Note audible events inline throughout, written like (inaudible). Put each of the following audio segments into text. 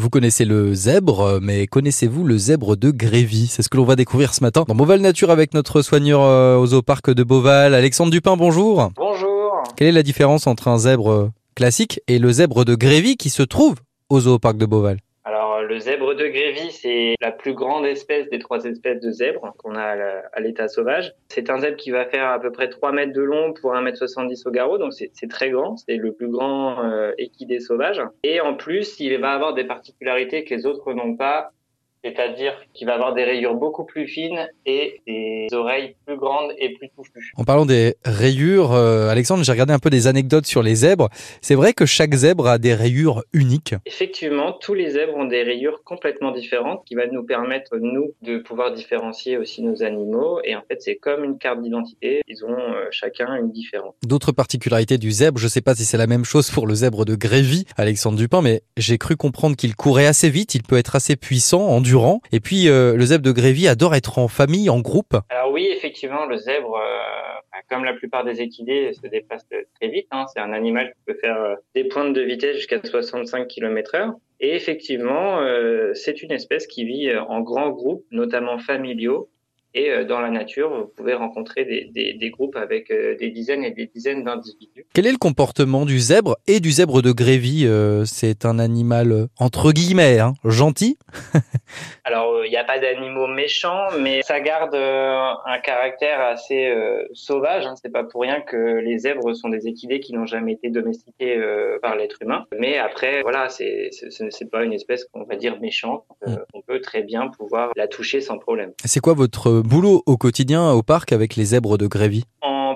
Vous connaissez le zèbre, mais connaissez-vous le zèbre de Grévy? C'est ce que l'on va découvrir ce matin dans Beauval Nature avec notre soigneur euh, au zooparc de Beauval, Alexandre Dupin, bonjour. Bonjour. Quelle est la différence entre un zèbre classique et le zèbre de Grévy qui se trouve au zooparc de Beauval? Le zèbre de Grévy, c'est la plus grande espèce des trois espèces de zèbres qu'on a à l'état sauvage. C'est un zèbre qui va faire à peu près 3 mètres de long pour 1 mètre 70 au garrot, donc c'est très grand. C'est le plus grand euh, équidé sauvage. Et en plus, il va avoir des particularités que les autres n'ont pas c'est-à-dire qu'il va avoir des rayures beaucoup plus fines et des oreilles plus grandes et plus touffues. En parlant des rayures, euh, Alexandre, j'ai regardé un peu des anecdotes sur les zèbres. C'est vrai que chaque zèbre a des rayures uniques. Effectivement, tous les zèbres ont des rayures complètement différentes qui va nous permettre, nous, de pouvoir différencier aussi nos animaux. Et en fait, c'est comme une carte d'identité. Ils ont euh, chacun une différence. D'autres particularités du zèbre, je ne sais pas si c'est la même chose pour le zèbre de Grévy, Alexandre Dupin, mais j'ai cru comprendre qu'il courait assez vite, il peut être assez puissant, en et puis euh, le zèbre de Grévy adore être en famille, en groupe. Alors oui, effectivement, le zèbre, euh, bah, comme la plupart des équidés, se déplace très vite. Hein. C'est un animal qui peut faire euh, des pointes de vitesse jusqu'à 65 km/h. Et effectivement, c'est une espèce qui vit en grands groupes, notamment familiaux, et euh, dans la nature, vous pouvez rencontrer des, des, des groupes avec euh, des dizaines et des dizaines d'individus. Quel est le comportement du zèbre et du zèbre de Grévy euh, C'est un animal entre guillemets hein, gentil? (laughs) Alors, il n'y a pas d'animaux méchants, mais ça garde un caractère assez sauvage. Hein. C'est pas pour rien que les zèbres sont des équidés qui n'ont jamais été domestiqués par l'être humain. Mais après, voilà, c'est c'est pas une espèce qu'on va dire méchante. Mm. Très bien pouvoir la toucher sans problème. C'est quoi votre boulot au quotidien au parc avec les zèbres de Grévy?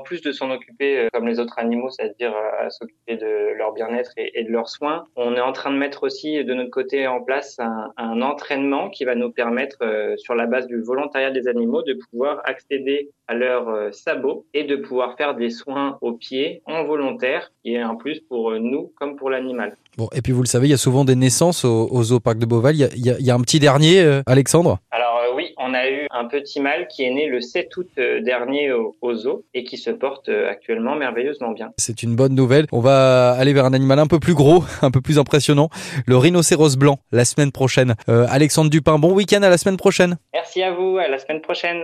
Plus de s'en occuper euh, comme les autres animaux, c'est-à-dire euh, à s'occuper de leur bien-être et, de leurs soins, on est en train de mettre aussi de notre côté en place un, entraînement qui va nous permettre, euh, sur la base du volontariat des animaux, de pouvoir accéder à leurs sabots et de pouvoir faire des soins aux pieds en volontaire, qui est un plus pour nous comme pour l'animal. Bon, et puis vous le savez, il y a souvent des naissances au, au zoo parc de Beauval. Il y a, il y a un petit dernier, Alexandre? On a eu un petit mâle qui est né le 7 août euh, dernier au, zoo et qui se porte euh, actuellement merveilleusement bien. C'est une bonne nouvelle. On va aller vers un animal un peu plus gros, (laughs) un peu plus impressionnant, le rhinocéros blanc, la semaine prochaine. Euh, Alexandre Dupin, bon week-end à la semaine prochaine. Merci à vous, à la semaine prochaine.